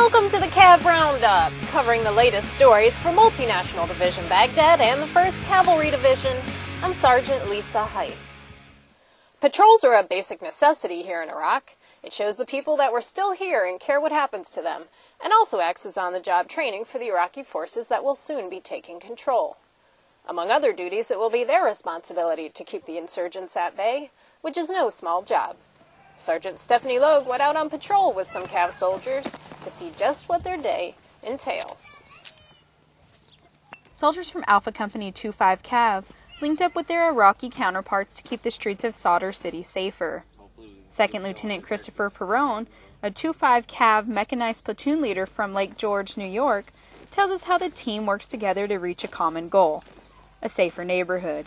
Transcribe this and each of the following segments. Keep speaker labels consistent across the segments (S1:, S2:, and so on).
S1: Welcome to the Cav Roundup, covering the latest stories for Multinational Division Baghdad and the 1st Cavalry Division. I'm Sergeant Lisa Heise. Patrols are a basic necessity here in Iraq. It shows the people that we're still here and care what happens to them, and also acts as on the job training for the Iraqi forces that will soon be taking control. Among other duties, it will be their responsibility to keep the insurgents at bay, which is no small job. Sergeant Stephanie Logue went out on patrol with some Cav soldiers to see just what their day entails.
S2: Soldiers from Alpha Company 25 Cav linked up with their Iraqi counterparts to keep the streets of Sadr City safer. Second Lieutenant Christopher Perrone, a 25 Cav mechanized platoon leader from Lake George, New York, tells us how the team works together to reach a common goal a safer neighborhood.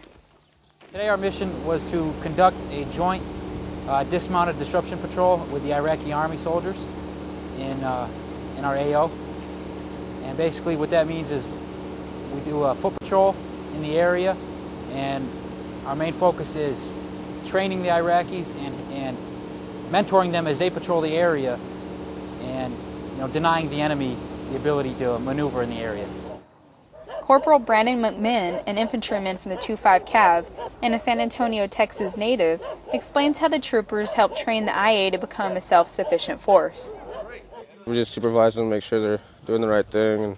S3: Today, our mission was to conduct a joint uh, dismounted disruption patrol with the Iraqi Army soldiers in, uh, in our AO. And basically what that means is we do a foot patrol in the area and our main focus is training the Iraqis and, and mentoring them as they patrol the area and you know, denying the enemy the ability to maneuver in the area.
S2: Corporal Brandon McMinn, an infantryman from the 25 Cav and a San Antonio, Texas native, explains how the troopers help train the IA to become a self sufficient force.
S4: We just supervise them, make sure they're doing the right thing, and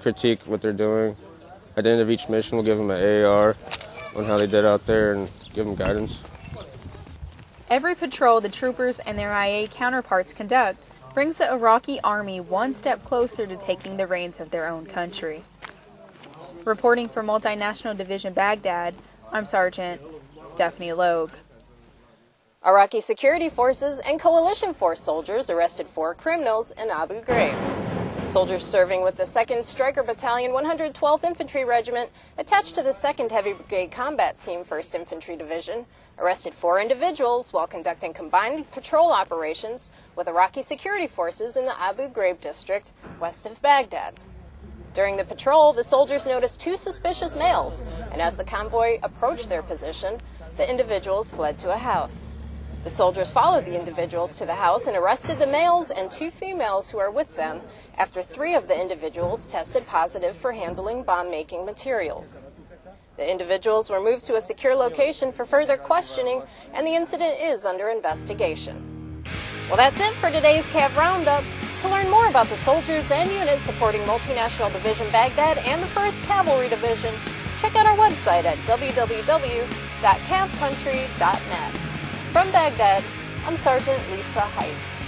S4: critique what they're doing. At the end of each mission, we'll give them an AR on how they did out there and give them guidance.
S2: Every patrol the troopers and their IA counterparts conduct brings the Iraqi army one step closer to taking the reins of their own country. Reporting for Multinational Division Baghdad, I'm Sergeant Stephanie Logue.
S1: Iraqi security forces and coalition force soldiers arrested four criminals in Abu Ghraib. Soldiers serving with the 2nd Stryker Battalion 112th Infantry Regiment, attached to the 2nd Heavy Brigade Combat Team 1st Infantry Division, arrested four individuals while conducting combined patrol operations with Iraqi security forces in the Abu Ghraib district west of Baghdad. During the patrol, the soldiers noticed two suspicious males, and as the convoy approached their position, the individuals fled to a house. The soldiers followed the individuals to the house and arrested the males and two females who are with them after three of the individuals tested positive for handling bomb making materials. The individuals were moved to a secure location for further questioning, and the incident is under investigation. Well, that's it for today's Cav Roundup. To learn more about the soldiers and units supporting Multinational Division Baghdad and the 1st Cavalry Division, check out our website at www.cavcountry.net. From Baghdad, I'm Sergeant Lisa Heise.